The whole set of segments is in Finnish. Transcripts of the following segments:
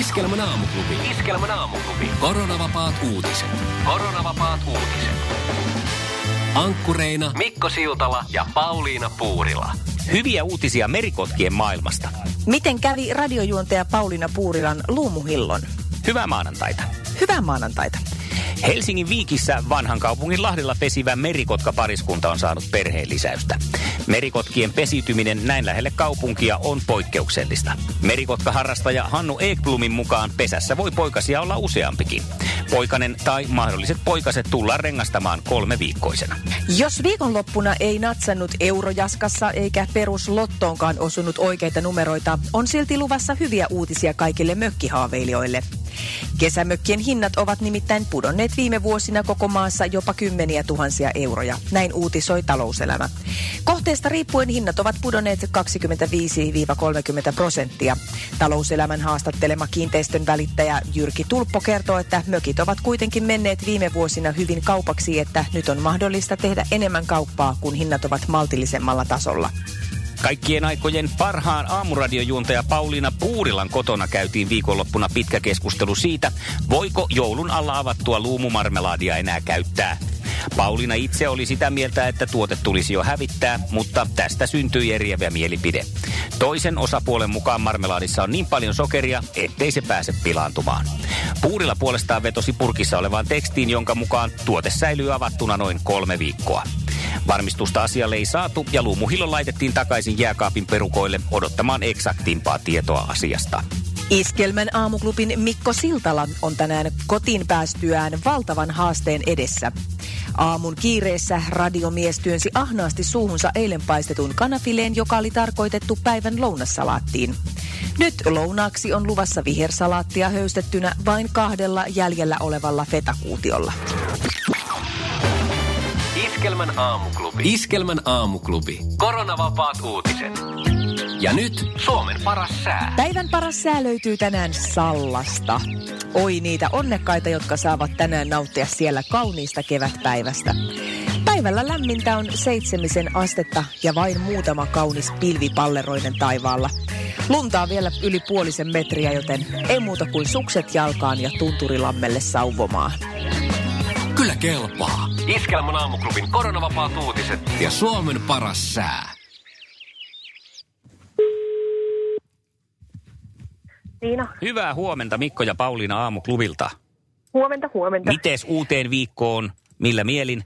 Iskelmän aamuklubi. Iskelmän aamuklubi. Koronavapaat uutiset. Koronavapaat uutiset. Ankkureina Mikko Siltala ja Pauliina Puurila. Hyviä uutisia merikotkien maailmasta. Miten kävi radiojuontaja Pauliina Puurilan luumuhillon? Hyvää maanantaita. Hyvää maanantaita. Helsingin Viikissä vanhan kaupungin Lahdella pesivä merikotka-pariskunta on saanut perheen lisäystä. Merikotkien pesityminen näin lähelle kaupunkia on poikkeuksellista. Merikotka-harrastaja Hannu Ekblumin mukaan pesässä voi poikasia olla useampikin. Poikanen tai mahdolliset poikaset tullaan rengastamaan kolme viikkoisena. Jos viikonloppuna ei natsannut eurojaskassa eikä peruslottoonkaan osunut oikeita numeroita, on silti luvassa hyviä uutisia kaikille mökkihaaveilijoille. Kesämökkien hinnat ovat nimittäin pudonneet viime vuosina koko maassa jopa kymmeniä tuhansia euroja. Näin uutisoi talouselämä. Kohteesta riippuen hinnat ovat pudonneet 25-30 prosenttia. Talouselämän haastattelema kiinteistön välittäjä Jyrki Tulppo kertoo, että mökit ovat kuitenkin menneet viime vuosina hyvin kaupaksi, että nyt on mahdollista tehdä enemmän kauppaa, kun hinnat ovat maltillisemmalla tasolla. Kaikkien aikojen parhaan aamuradiojuontaja Pauliina Puurilan kotona käytiin viikonloppuna pitkä keskustelu siitä, voiko joulun alla avattua luumumarmelaadia enää käyttää. Pauliina itse oli sitä mieltä, että tuote tulisi jo hävittää, mutta tästä syntyi eriävä mielipide. Toisen osapuolen mukaan marmelaadissa on niin paljon sokeria, ettei se pääse pilaantumaan. Puurilla puolestaan vetosi purkissa olevaan tekstiin, jonka mukaan tuote säilyy avattuna noin kolme viikkoa. Varmistusta asialle ei saatu ja luumuhillo laitettiin takaisin jääkaapin perukoille odottamaan eksaktimpaa tietoa asiasta. Iskelmän aamuklubin Mikko Siltala on tänään kotiin päästyään valtavan haasteen edessä. Aamun kiireessä radiomies työnsi ahnaasti suuhunsa eilen paistetun kanafileen, joka oli tarkoitettu päivän lounassalaattiin. Nyt lounaaksi on luvassa vihersalaattia höystettynä vain kahdella jäljellä olevalla fetakuutiolla. Iskelmän aamuklubi. Iskelmän aamuklubi. Koronavapaat uutiset. Ja nyt Suomen paras sää. Päivän paras sää löytyy tänään Sallasta. Oi niitä onnekkaita, jotka saavat tänään nauttia siellä kauniista kevätpäivästä. Päivällä lämmintä on seitsemisen astetta ja vain muutama kaunis pilvi palleroiden taivaalla. Lunta on vielä yli puolisen metriä, joten ei muuta kuin sukset jalkaan ja tunturilammelle sauvomaan. Kyllä kelpaa. Iskelmän aamuklubin koronavapaat uutiset ja Suomen paras sää. Tiina, Hyvää huomenta Mikko ja Pauliina aamuklubilta. huomenta, huomenta. Mites uuteen viikkoon? Millä mielin?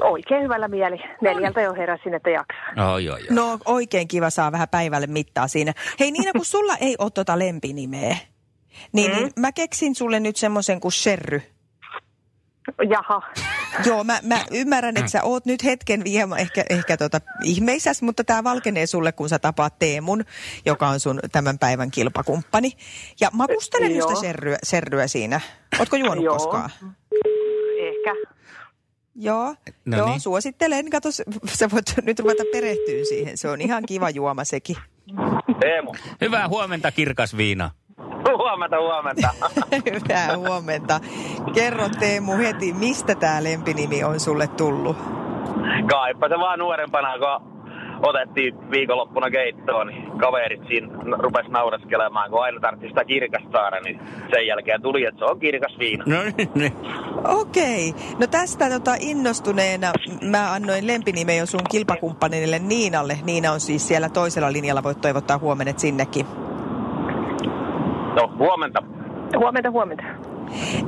Oikein hyvällä mieli. Neljältä jo heräsin, että jaksaa. Oi, oi, oi. No oikein kiva saa vähän päivälle mittaa siinä. Hei Niina, kun sulla ei ole tota lempinimeä, niin, mm. niin mä keksin sulle nyt semmoisen kuin Sherry. Jaha. Joo, mä, mä ymmärrän, että sä oot nyt hetken hieman ehkä, ehkä tota ihmeisäs, mutta tämä valkenee sulle, kun sä tapaat Teemun, joka on sun tämän päivän kilpakumppani. Ja makustele nyt sitä Joo. serryä, serryä siinä. Ootko juonut Joo. koskaan? Ehkä. Joo, No joo niin. suosittelen. Kato, sä voit nyt ruveta perehtyä siihen. Se on ihan kiva juoma sekin. Teemu. Hyvää huomenta, kirkas viina. Huomenta, huomenta. Hyvää huomenta. Kerro Teemu heti, mistä tämä lempinimi on sulle tullut? Kaipa se vaan nuorempana, kun otettiin viikonloppuna keittoon, niin kaverit siinä rupes nauraskelemaan, kun aina tarvitsi sitä kirkasta saada, niin sen jälkeen tuli, että se on kirkas viina. No niin. Okei. No tästä tota, innostuneena mä annoin lempinimen jo sun kilpakumppanille Niinalle. Niina on siis siellä toisella linjalla, voit toivottaa huomenet sinnekin. No, huomenta. Huomenta, huomenta.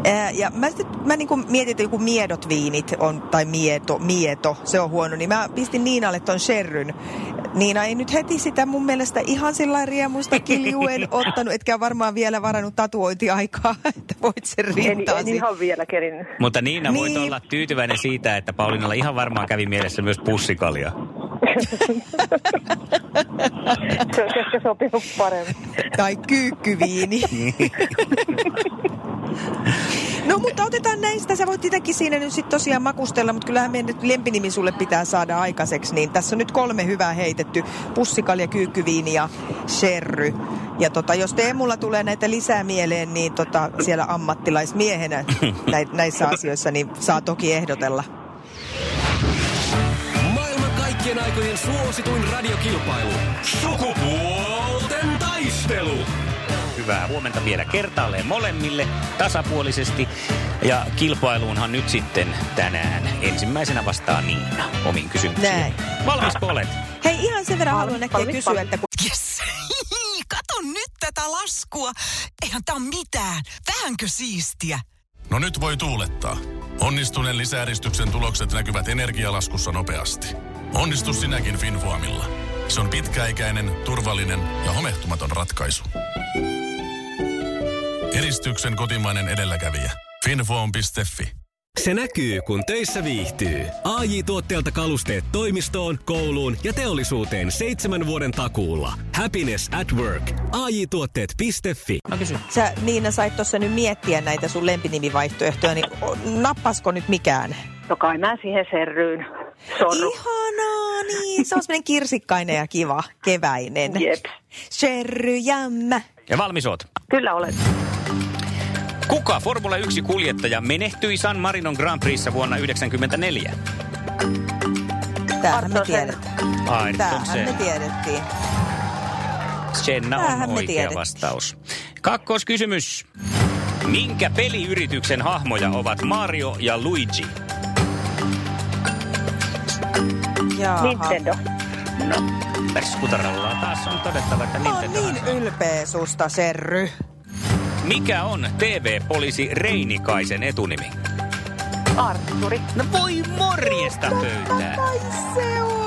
Ää, ja mä, sit, mä niinku mietin, että joku miedot viinit on, tai mieto, mieto, se on huono, niin mä pistin Niinalle ton sherryn. Niina ei nyt heti sitä mun mielestä ihan sillä riemusta kiljuen ottanut, etkä varmaan vielä varannut tatuointiaikaa, että voit sen En, rintaa en ihan vielä kerinyt. Mutta Niina, voit Niin. olla tyytyväinen siitä, että Pauliinalla ihan varmaan kävi mielessä myös pussikalia. Se ehkä sopinut paremmin. Tai kyykkyviini. No mutta otetaan näistä, sä voit itsekin siinä nyt sitten tosiaan makustella, mutta kyllähän meidän nyt lempinimi sulle pitää saada aikaiseksi. Niin tässä on nyt kolme hyvää heitetty, pussikalja, kyykkyviini ja sherry. Ja tota, jos Teemulla tulee näitä lisää mieleen, niin tota, siellä ammattilaismiehenä näissä asioissa, niin saa toki ehdotella. Kaikkien aikojen suosituin radiokilpailu. Sukupuolten taistelu. Hyvää huomenta vielä kertaalleen molemmille tasapuolisesti. Ja kilpailuunhan nyt sitten tänään ensimmäisenä vastaa Niina omiin kysymyksiin. Näin. Valmis olet? Hei, ihan sen verran haluan valmis, kysyä, valmis. että kun Yes. Kato nyt tätä laskua. Eihän tää on mitään. Vähänkö siistiä? No nyt voi tuulettaa. Onnistuneen lisääristyksen tulokset näkyvät energialaskussa nopeasti. Onnistu sinäkin Finvoamilla. Se on pitkäikäinen, turvallinen ja homehtumaton ratkaisu. Eristyksen kotimainen edelläkävijä. Finvoam.fi Se näkyy, kun töissä viihtyy. ai tuotteelta kalusteet toimistoon, kouluun ja teollisuuteen seitsemän vuoden takuulla. Happiness at work. ai tuotteetfi No kysy. sä Niina sait tuossa nyt miettiä näitä sun lempinimivaihtoehtoja, niin nappasko nyt mikään? No kai mä siihen serryyn sorru. Ihanaa, niin. Se on semmoinen kirsikkainen ja kiva, keväinen. Jep. Sherryjämmä. Ja valmis oot. Kyllä olen. Kuka Formula 1-kuljettaja menehtyi San Marinon Grand Prixissa vuonna 1994? Tämähän me tiedetään. Tämähän me Senna. tiedettiin. Senna Tämähän on me oikea vastaus. Kakkoskysymys. Minkä peliyrityksen hahmoja ovat Mario ja Luigi? Jaha. Nintendo. No, perskutaralla taas on todettava, että Nintendo. niin ylpeä susta, Serry. Mikä on TV-poliisi Reinikaisen etunimi? Artturi. No voi morjesta pöytään. Ai se on.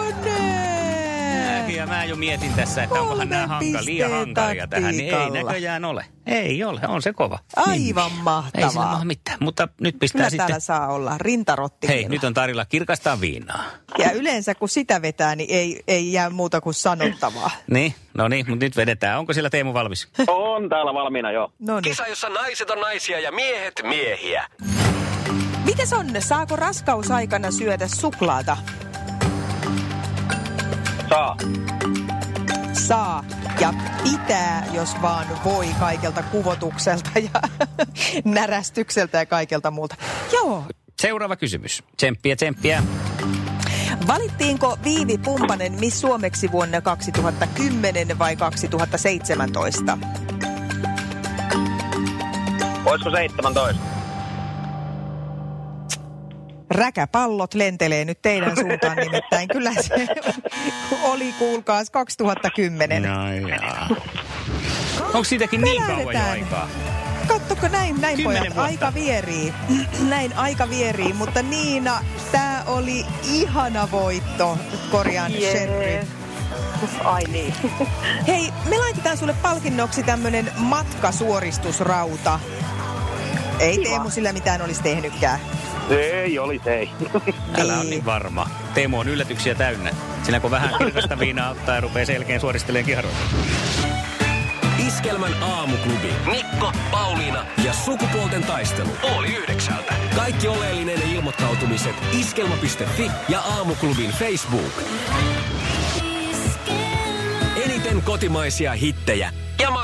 Ja mä jo mietin tässä, että onkohan nämä hanka, liian hankalia tähän. Niin ei näköjään ole. Ei ole, on se kova. Aivan Ei siinä mahtavaa. maha mitään, mutta nyt pistää Kyllä sitten... täällä saa olla rintarotti. Hei, nyt on tarjolla kirkastaa viinaa. Ja yleensä kun sitä vetää, niin ei, ei jää muuta kuin sanottavaa. Niin, no niin, mutta nyt vedetään. Onko siellä Teemu valmis? On täällä valmiina jo. No niin. Kisa, jossa naiset on naisia ja miehet miehiä. Mites on? Saako raskausaikana syödä suklaata? Saa. Saa. Ja pitää, jos vaan voi kaikelta kuvotukselta ja närästykseltä ja kaikelta muulta. Joo. Seuraava kysymys. Tsemppiä, tsemppiä. Valittiinko Viivi Pumpanen Miss Suomeksi vuonna 2010 vai 2017? Olisiko 17? Räkäpallot lentelee nyt teidän suuntaan nimittäin. Kyllä se oli, kuulkaas, 2010. No jaa. Onko siitäkin niin kauan jo aikaa? Kattoko näin, näin pojat, vuotta. aika vierii. näin aika vierii, mutta Niina, tämä oli ihana voitto, korjaan Sherry. Jee. Ai niin. Hei, me laitetaan sulle palkinnoksi tämmönen matkasuoristusrauta. Ei Kiva. Teemu sillä mitään olisi tehnytkään. Ei, oli se ei. Älä on niin varma. Teemu on yllätyksiä täynnä. Sinä kun vähän kirkasta viinaa ottaa ja rupeaa selkeän suoristelemaan kiharoita. Iskelmän aamuklubi. Mikko, Pauliina ja sukupuolten taistelu. Oli yhdeksältä. Kaikki oleellinen ilmoittautumiset iskelma.fi ja aamuklubin Facebook. Eniten kotimaisia hittejä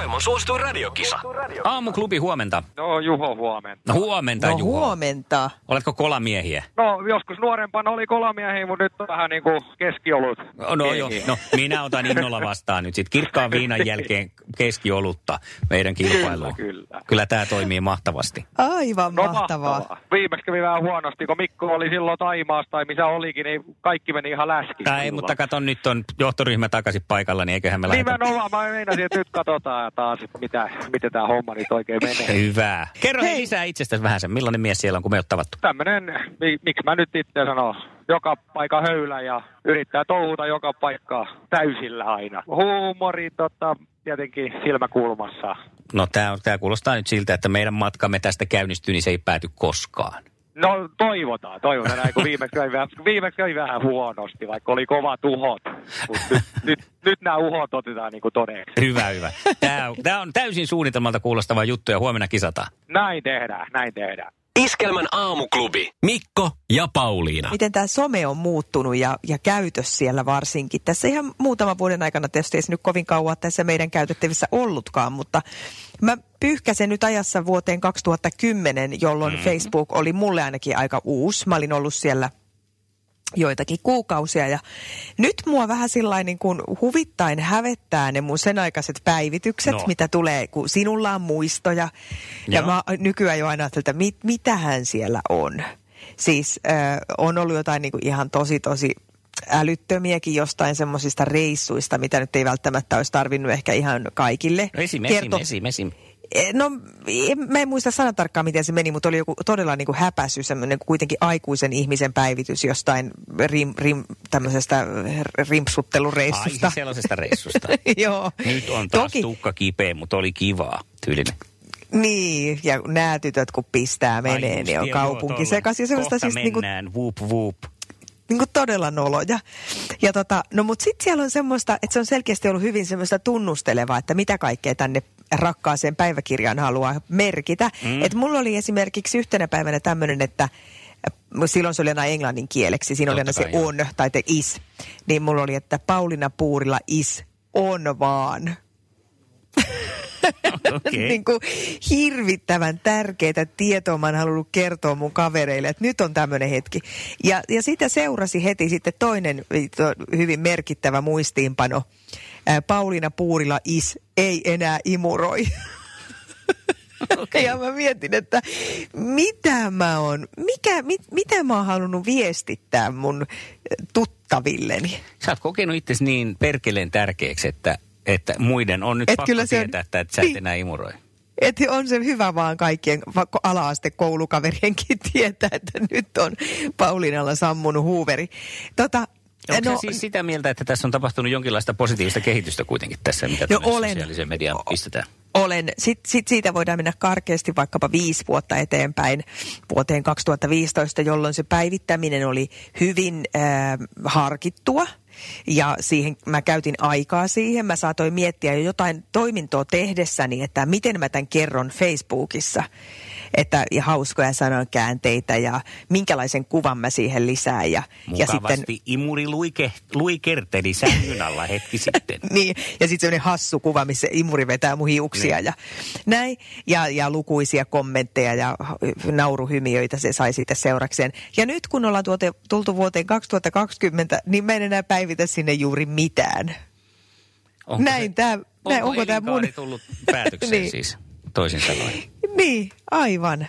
maailman suosituin radiokisa. Aamuklubi huomenta. No Juho huomenta. No huomenta No Juho. huomenta. Oletko kolamiehiä? No joskus nuorempana oli kolamiehiä, mutta nyt on vähän niin kuin keskiolut. No joo, no minä otan innolla vastaan nyt sit kirkkaan viinan jälkeen keskiolutta meidän kilpailuun. Kyllä, kyllä. Kyllä tämä toimii mahtavasti. Aivan No mahtavaa. Viimeksi kävi vähän huonosti, kun Mikko oli silloin Taimaassa tai missä olikin, niin kaikki meni ihan läski. Tai, mutta katon, nyt on johtoryhmä takaisin paikalla, niin eiköhän me lähdetä. Nimenomaan, mä meinasin, että nyt katsotaan taas, mitä, miten tämä homma nyt oikein menee. Hyvä. Kerro hei. Lisää itsestäsi vähän sen, millainen mies siellä on, kun me oot tavattu. Tämmönen, mi- miksi mä nyt itse sanon, joka paikka höylä ja yrittää touhuta joka paikkaa täysillä aina. Huumori tota, tietenkin silmäkulmassa. No tämä tää kuulostaa nyt siltä, että meidän matkamme tästä käynnistyy, niin se ei pääty koskaan. No toivotaan, toivotaan näin, kun viimeksi kävi, vähän, viimeksi kävi vähän huonosti, vaikka oli kovat uhot. Mutta nyt, nyt, nyt nämä uhot otetaan niin kuin todeksi. Hyvä, hyvä. Tämä tää on täysin suunnitelmalta kuulostava juttu ja huomenna kisataan. Näin tehdään, näin tehdään. Iskelmän aamuklubi. Mikko ja Pauliina. Miten tämä some on muuttunut ja, ja käytös siellä varsinkin. Tässä ihan muutaman vuoden aikana tietysti ei se nyt kovin kauan tässä meidän käytettävissä ollutkaan, mutta mä pyyhkäsen nyt ajassa vuoteen 2010, jolloin mm. Facebook oli mulle ainakin aika uusi. Mä olin ollut siellä joitakin kuukausia. Ja nyt mua vähän sillain niin kuin huvittain hävettää ne mun sen aikaiset päivitykset, no. mitä tulee, kun sinulla on muistoja. Joo. Ja mä nykyään jo aina että mit, mitähän siellä on. Siis äh, on ollut jotain niin kuin ihan tosi tosi älyttömiäkin jostain semmoisista reissuista, mitä nyt ei välttämättä olisi tarvinnut ehkä ihan kaikille. No esim, Kerto... esim, esim, Eh, no, mä en muista sana tarkkaan, miten se meni, mutta oli joku todella niin kuin häpäsy, semmoinen kuitenkin aikuisen ihmisen päivitys jostain rim, rim, tämmöisestä rimpsuttelureissusta. Ai, sellaisesta reissusta. Joo. Nyt on taas Toki... tukka kipeä, mutta oli kivaa, tyylinen. Niin, ja nämä tytöt kun pistää menee, Ai, niin on kaupunki sekaisin. Kohta siis mennään, niin kuin, whoop whoop niin kuin todella noloja. Ja tota, no mutta sitten siellä on semmoista, että se on selkeästi ollut hyvin semmoista tunnustelevaa, että mitä kaikkea tänne rakkaaseen päiväkirjaan haluaa merkitä. Mm. Että mulla oli esimerkiksi yhtenä päivänä tämmöinen, että äh, silloin se oli aina englannin kieleksi, siinä Totta oli aina se on tai te is. Niin mulla oli, että Paulina Puurilla is on vaan. Okay. niin kuin hirvittävän tärkeitä tietoa mä oon halunnut kertoa mun kavereille, että nyt on tämmöinen hetki. Ja, ja sitä seurasi heti sitten toinen hyvin merkittävä muistiinpano. Pauliina Puurila is ei enää imuroi. Okay. Ja mä mietin, että mitä mä oon, mikä, mit, mitä mä oon halunnut viestittää mun tuttavilleni. Sä oot kokenut itse niin perkeleen tärkeäksi, että että muiden on nyt et pakko kyllä se tietää, että, että sä et niin. enää imuroi. Et on se hyvä vaan kaikkien ala-aste koulukaverienkin tietää, että nyt on Pauliinalla sammunut huuveri. Tota, Onko no, siis sitä mieltä, että tässä on tapahtunut jonkinlaista positiivista kehitystä kuitenkin tässä, mitä no, olen, sosiaalisen median pistetään? Olen. Sitten sit siitä voidaan mennä karkeasti vaikkapa viisi vuotta eteenpäin vuoteen 2015, jolloin se päivittäminen oli hyvin äh, harkittua – ja siihen mä käytin aikaa siihen. Mä saatoin miettiä jo jotain toimintoa tehdessäni, että miten mä tämän kerron Facebookissa että ja hauskoja sanankäänteitä ja minkälaisen kuvan mä siihen lisään. Ja, ja sitten, imuri luike, luikerteli sängyn alla hetki sitten. niin, ja sitten semmoinen hassu kuva, missä imuri vetää mun hiuksia niin. ja näin. Ja, ja lukuisia kommentteja ja nauruhymiöitä se sai siitä seurakseen. Ja nyt kun ollaan tuote, tultu vuoteen 2020, niin mä en enää päivitä sinne juuri mitään. Onko näin se, tää, näin, onko, onko tämä mun... tullut päätökseen niin. siis, toisin sanoen? Niin, aivan.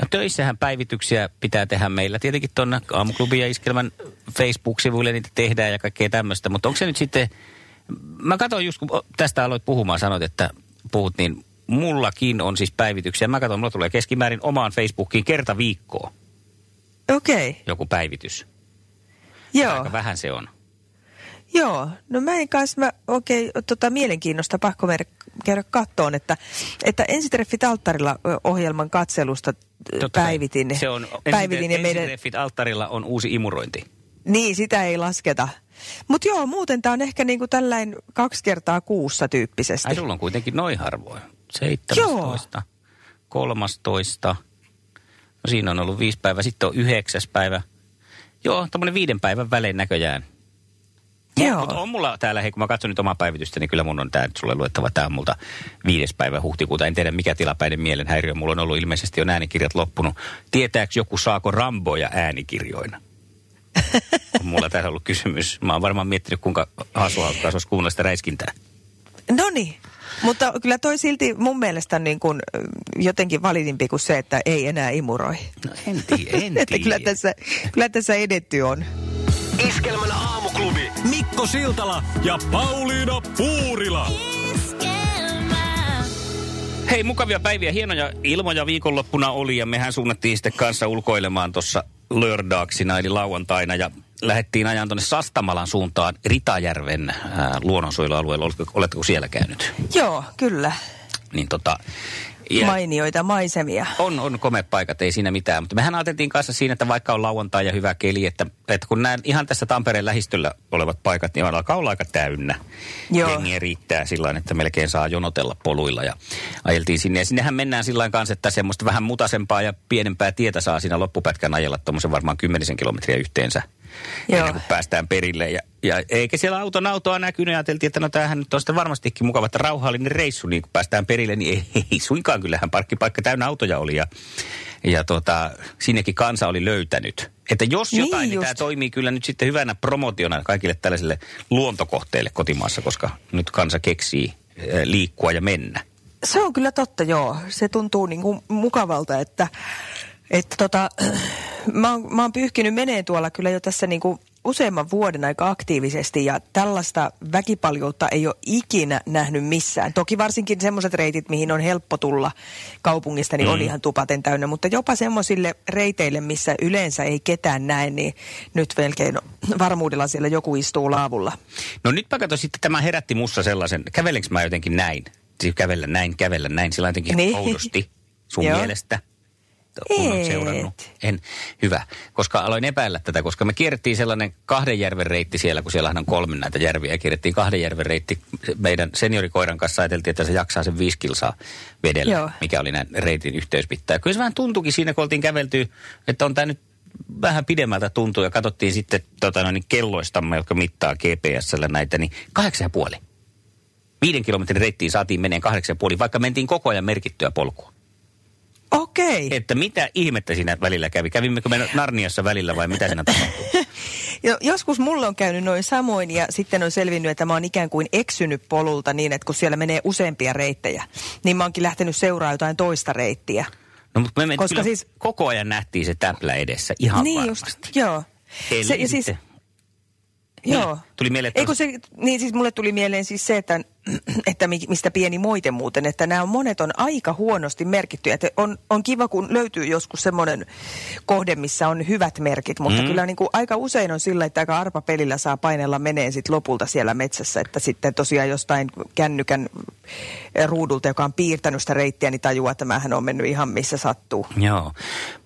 No töissähän päivityksiä pitää tehdä meillä. Tietenkin tuonne aamuklubin ja iskelmän Facebook-sivuille niitä tehdään ja kaikkea tämmöistä. Mutta onko se nyt sitten... Mä katsoin just, kun tästä aloit puhumaan, sanoit, että puhut, niin mullakin on siis päivityksiä. Mä katson, mulla tulee keskimäärin omaan Facebookiin kerta viikkoa. Okei. Okay. Joku päivitys. Joo. Aika vähän se on. Joo, no mä en kanssa, mä oikein tota, mielenkiinnosta pakko käydä kattoon, että, että Ensitreffit alttarilla ohjelman katselusta Totta päivitin. Se on, päivitin ensi, ja meidän... Ensitreffit alttarilla on uusi imurointi. Niin, sitä ei lasketa. Mutta joo, muuten tämä on ehkä niinku tällainen kaksi kertaa kuussa tyyppisesti. Ai sulla on kuitenkin noin harvoin. 17, joo. 13. No siinä on ollut viisi päivää, sitten on yhdeksäs päivä. Joo, tämmöinen viiden päivän välein näköjään Joo. Mutta on mulla täällä, hei kun mä katson nyt omaa päivitystä, niin kyllä mun on tämä sulle luettava. Tämä on multa viides päivä huhtikuuta. En tiedä mikä tilapäinen mielenhäiriö. Mulla on ollut ilmeisesti jo äänikirjat loppunut. Tietääkö joku saako Ramboja äänikirjoina? on mulla täällä ollut kysymys. Mä oon varmaan miettinyt, kuinka hasua olisi kuunnella sitä räiskintää. No niin. Mutta kyllä toi silti mun mielestä niin kuin jotenkin validimpi kuin se, että ei enää imuroi. No en tiedä, en tiedä. kyllä, tässä, kyllä tässä edetty on. Iskelmän aamuklubi Mikko Siltala ja Pauliina Puurila. Hei, mukavia päiviä, hienoja ilmoja viikonloppuna oli ja mehän suunnattiin sitten kanssa ulkoilemaan tuossa lördaaksina eli lauantaina ja lähdettiin ajan tuonne Sastamalan suuntaan Ritajärven ää, luonnonsuojelualueella. Oletteko siellä käynyt? Joo, kyllä. Niin tota, Ja- mainioita maisemia. On, on komeat paikat, ei siinä mitään. Mutta mehän ajateltiin kanssa siinä, että vaikka on lauantai ja hyvä keli, että, että kun nämä ihan tässä Tampereen lähistöllä olevat paikat, niin alkaa olla aika täynnä. Joo. Jengiä riittää sillä että melkein saa jonotella poluilla. Ja ajeltiin sinne. Ja sinnehän mennään sillä kanssa, että semmoista vähän mutasempaa ja pienempää tietä saa siinä loppupätkän ajella tuommoisen varmaan kymmenisen kilometriä yhteensä. Joo. Ennen kuin päästään perille. Ja, ja eikä siellä auton autoa näkynyt. Ja ajateltiin, että no tämähän nyt on sitten varmastikin mukava, että rauhallinen reissu, niin kun päästään perille, niin ei, ei suinkaan kyllähän parkkipaikka täynnä autoja oli. Ja, ja tota, sinnekin kansa oli löytänyt. Että jos Niin jotain, niin, niin just. tämä toimii kyllä nyt sitten hyvänä promotiona kaikille tällaisille luontokohteille kotimaassa, koska nyt kansa keksii eh, liikkua ja mennä. Se on kyllä totta, joo. Se tuntuu niin kuin mukavalta, että, että tota, mä, oon, mä oon pyyhkinyt menee tuolla kyllä jo tässä niin kuin useamman vuoden aika aktiivisesti ja tällaista väkipaljoutta ei ole ikinä nähnyt missään. Toki varsinkin semmoiset reitit, mihin on helppo tulla kaupungista, niin mm. on ihan tupaten täynnä, mutta jopa semmoisille reiteille, missä yleensä ei ketään näe, niin nyt melkein varmuudella siellä joku istuu laavulla. No nytpä kato sitten, tämä herätti mussa sellaisen, kävelenkö mä jotenkin näin? Siis kävellä näin, kävellä näin, sillä jotenkin Niin. niin. oudosti sun Joo. mielestä. Kun on seurannut. En. Hyvä. Koska aloin epäillä tätä, koska me kierrettiin sellainen kahden järven reitti siellä, kun siellä on kolme näitä järviä. Ja kierrettiin kahden järven reitti meidän seniorikoiran kanssa. Ajateltiin, että se jaksaa sen viisi kilsaa vedellä, Joo. mikä oli näin reitin yhteyspittää. Kyllä se vähän tuntuikin siinä, kun oltiin kävelty, että on tämä nyt vähän pidemmältä tuntuu. Ja katsottiin sitten tota, noin, kelloistamme, jotka mittaa GPSllä näitä, niin kahdeksan ja puoli. Viiden kilometrin reittiin saatiin meneen kahdeksan ja puoli, vaikka mentiin koko ajan merkittyä polkua. Okei. Että mitä ihmettä siinä välillä kävi? Kävimmekö me Narniassa välillä vai mitä siinä tapahtui? Jo, joskus mulla on käynyt noin samoin ja sitten on selvinnyt, että mä oon ikään kuin eksynyt polulta niin, että kun siellä menee useampia reittejä, niin mä oonkin lähtenyt seuraa jotain toista reittiä. No mutta me, Koska kyllä siis- koko ajan nähtiin se täplä edessä, ihan niin varmasti. just, joo. Eli Se, ja siis, Niin, joo. tuli mieleen, että Ei, kun se, niin siis mulle tuli mieleen siis se, että, että mi- mistä pieni moite muuten, että nämä monet on aika huonosti merkitty. Että on, on kiva, kun löytyy joskus semmoinen kohde, missä on hyvät merkit, mutta mm. kyllä niin kuin aika usein on sillä, että aika arpapelillä saa painella meneen sit lopulta siellä metsässä, että sitten tosiaan jostain kännykän ruudulta, joka on piirtänyt sitä reittiä, niin tajuaa, että mähän on mennyt ihan missä sattuu. Joo.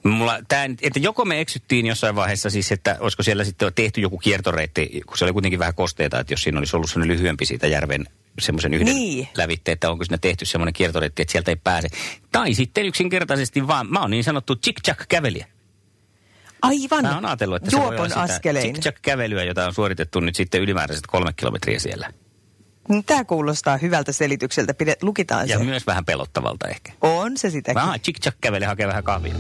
Mulla, tää, että joko me eksyttiin jossain vaiheessa siis, että olisiko siellä sitten tehty joku kiertoreitti, kun se oli kuitenkin vähän kosteita, että jos siinä olisi ollut sellainen lyhyempi siitä järven semmoisen yhden Niin. lävitte, että onko siinä tehty semmoinen kiertoreitti, että sieltä ei pääse. Tai sitten yksinkertaisesti vaan, mä oon niin sanottu chick kävelijä. Aivan. Mä oon ajatellut, että se voi olla Juopon askelein. chick-kävelyä, jota on suoritettu nyt sitten ylimääräiset kolme kilometriä siellä. Tämä kuulostaa hyvältä selitykseltä. Pide, lukitaan Ja se. myös vähän pelottavalta ehkä. On se sitäkin. Vähän chick kävele hakee vähän kahvia.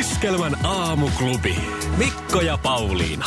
Iskelmän aamuklubi. Mikko ja Pauliina.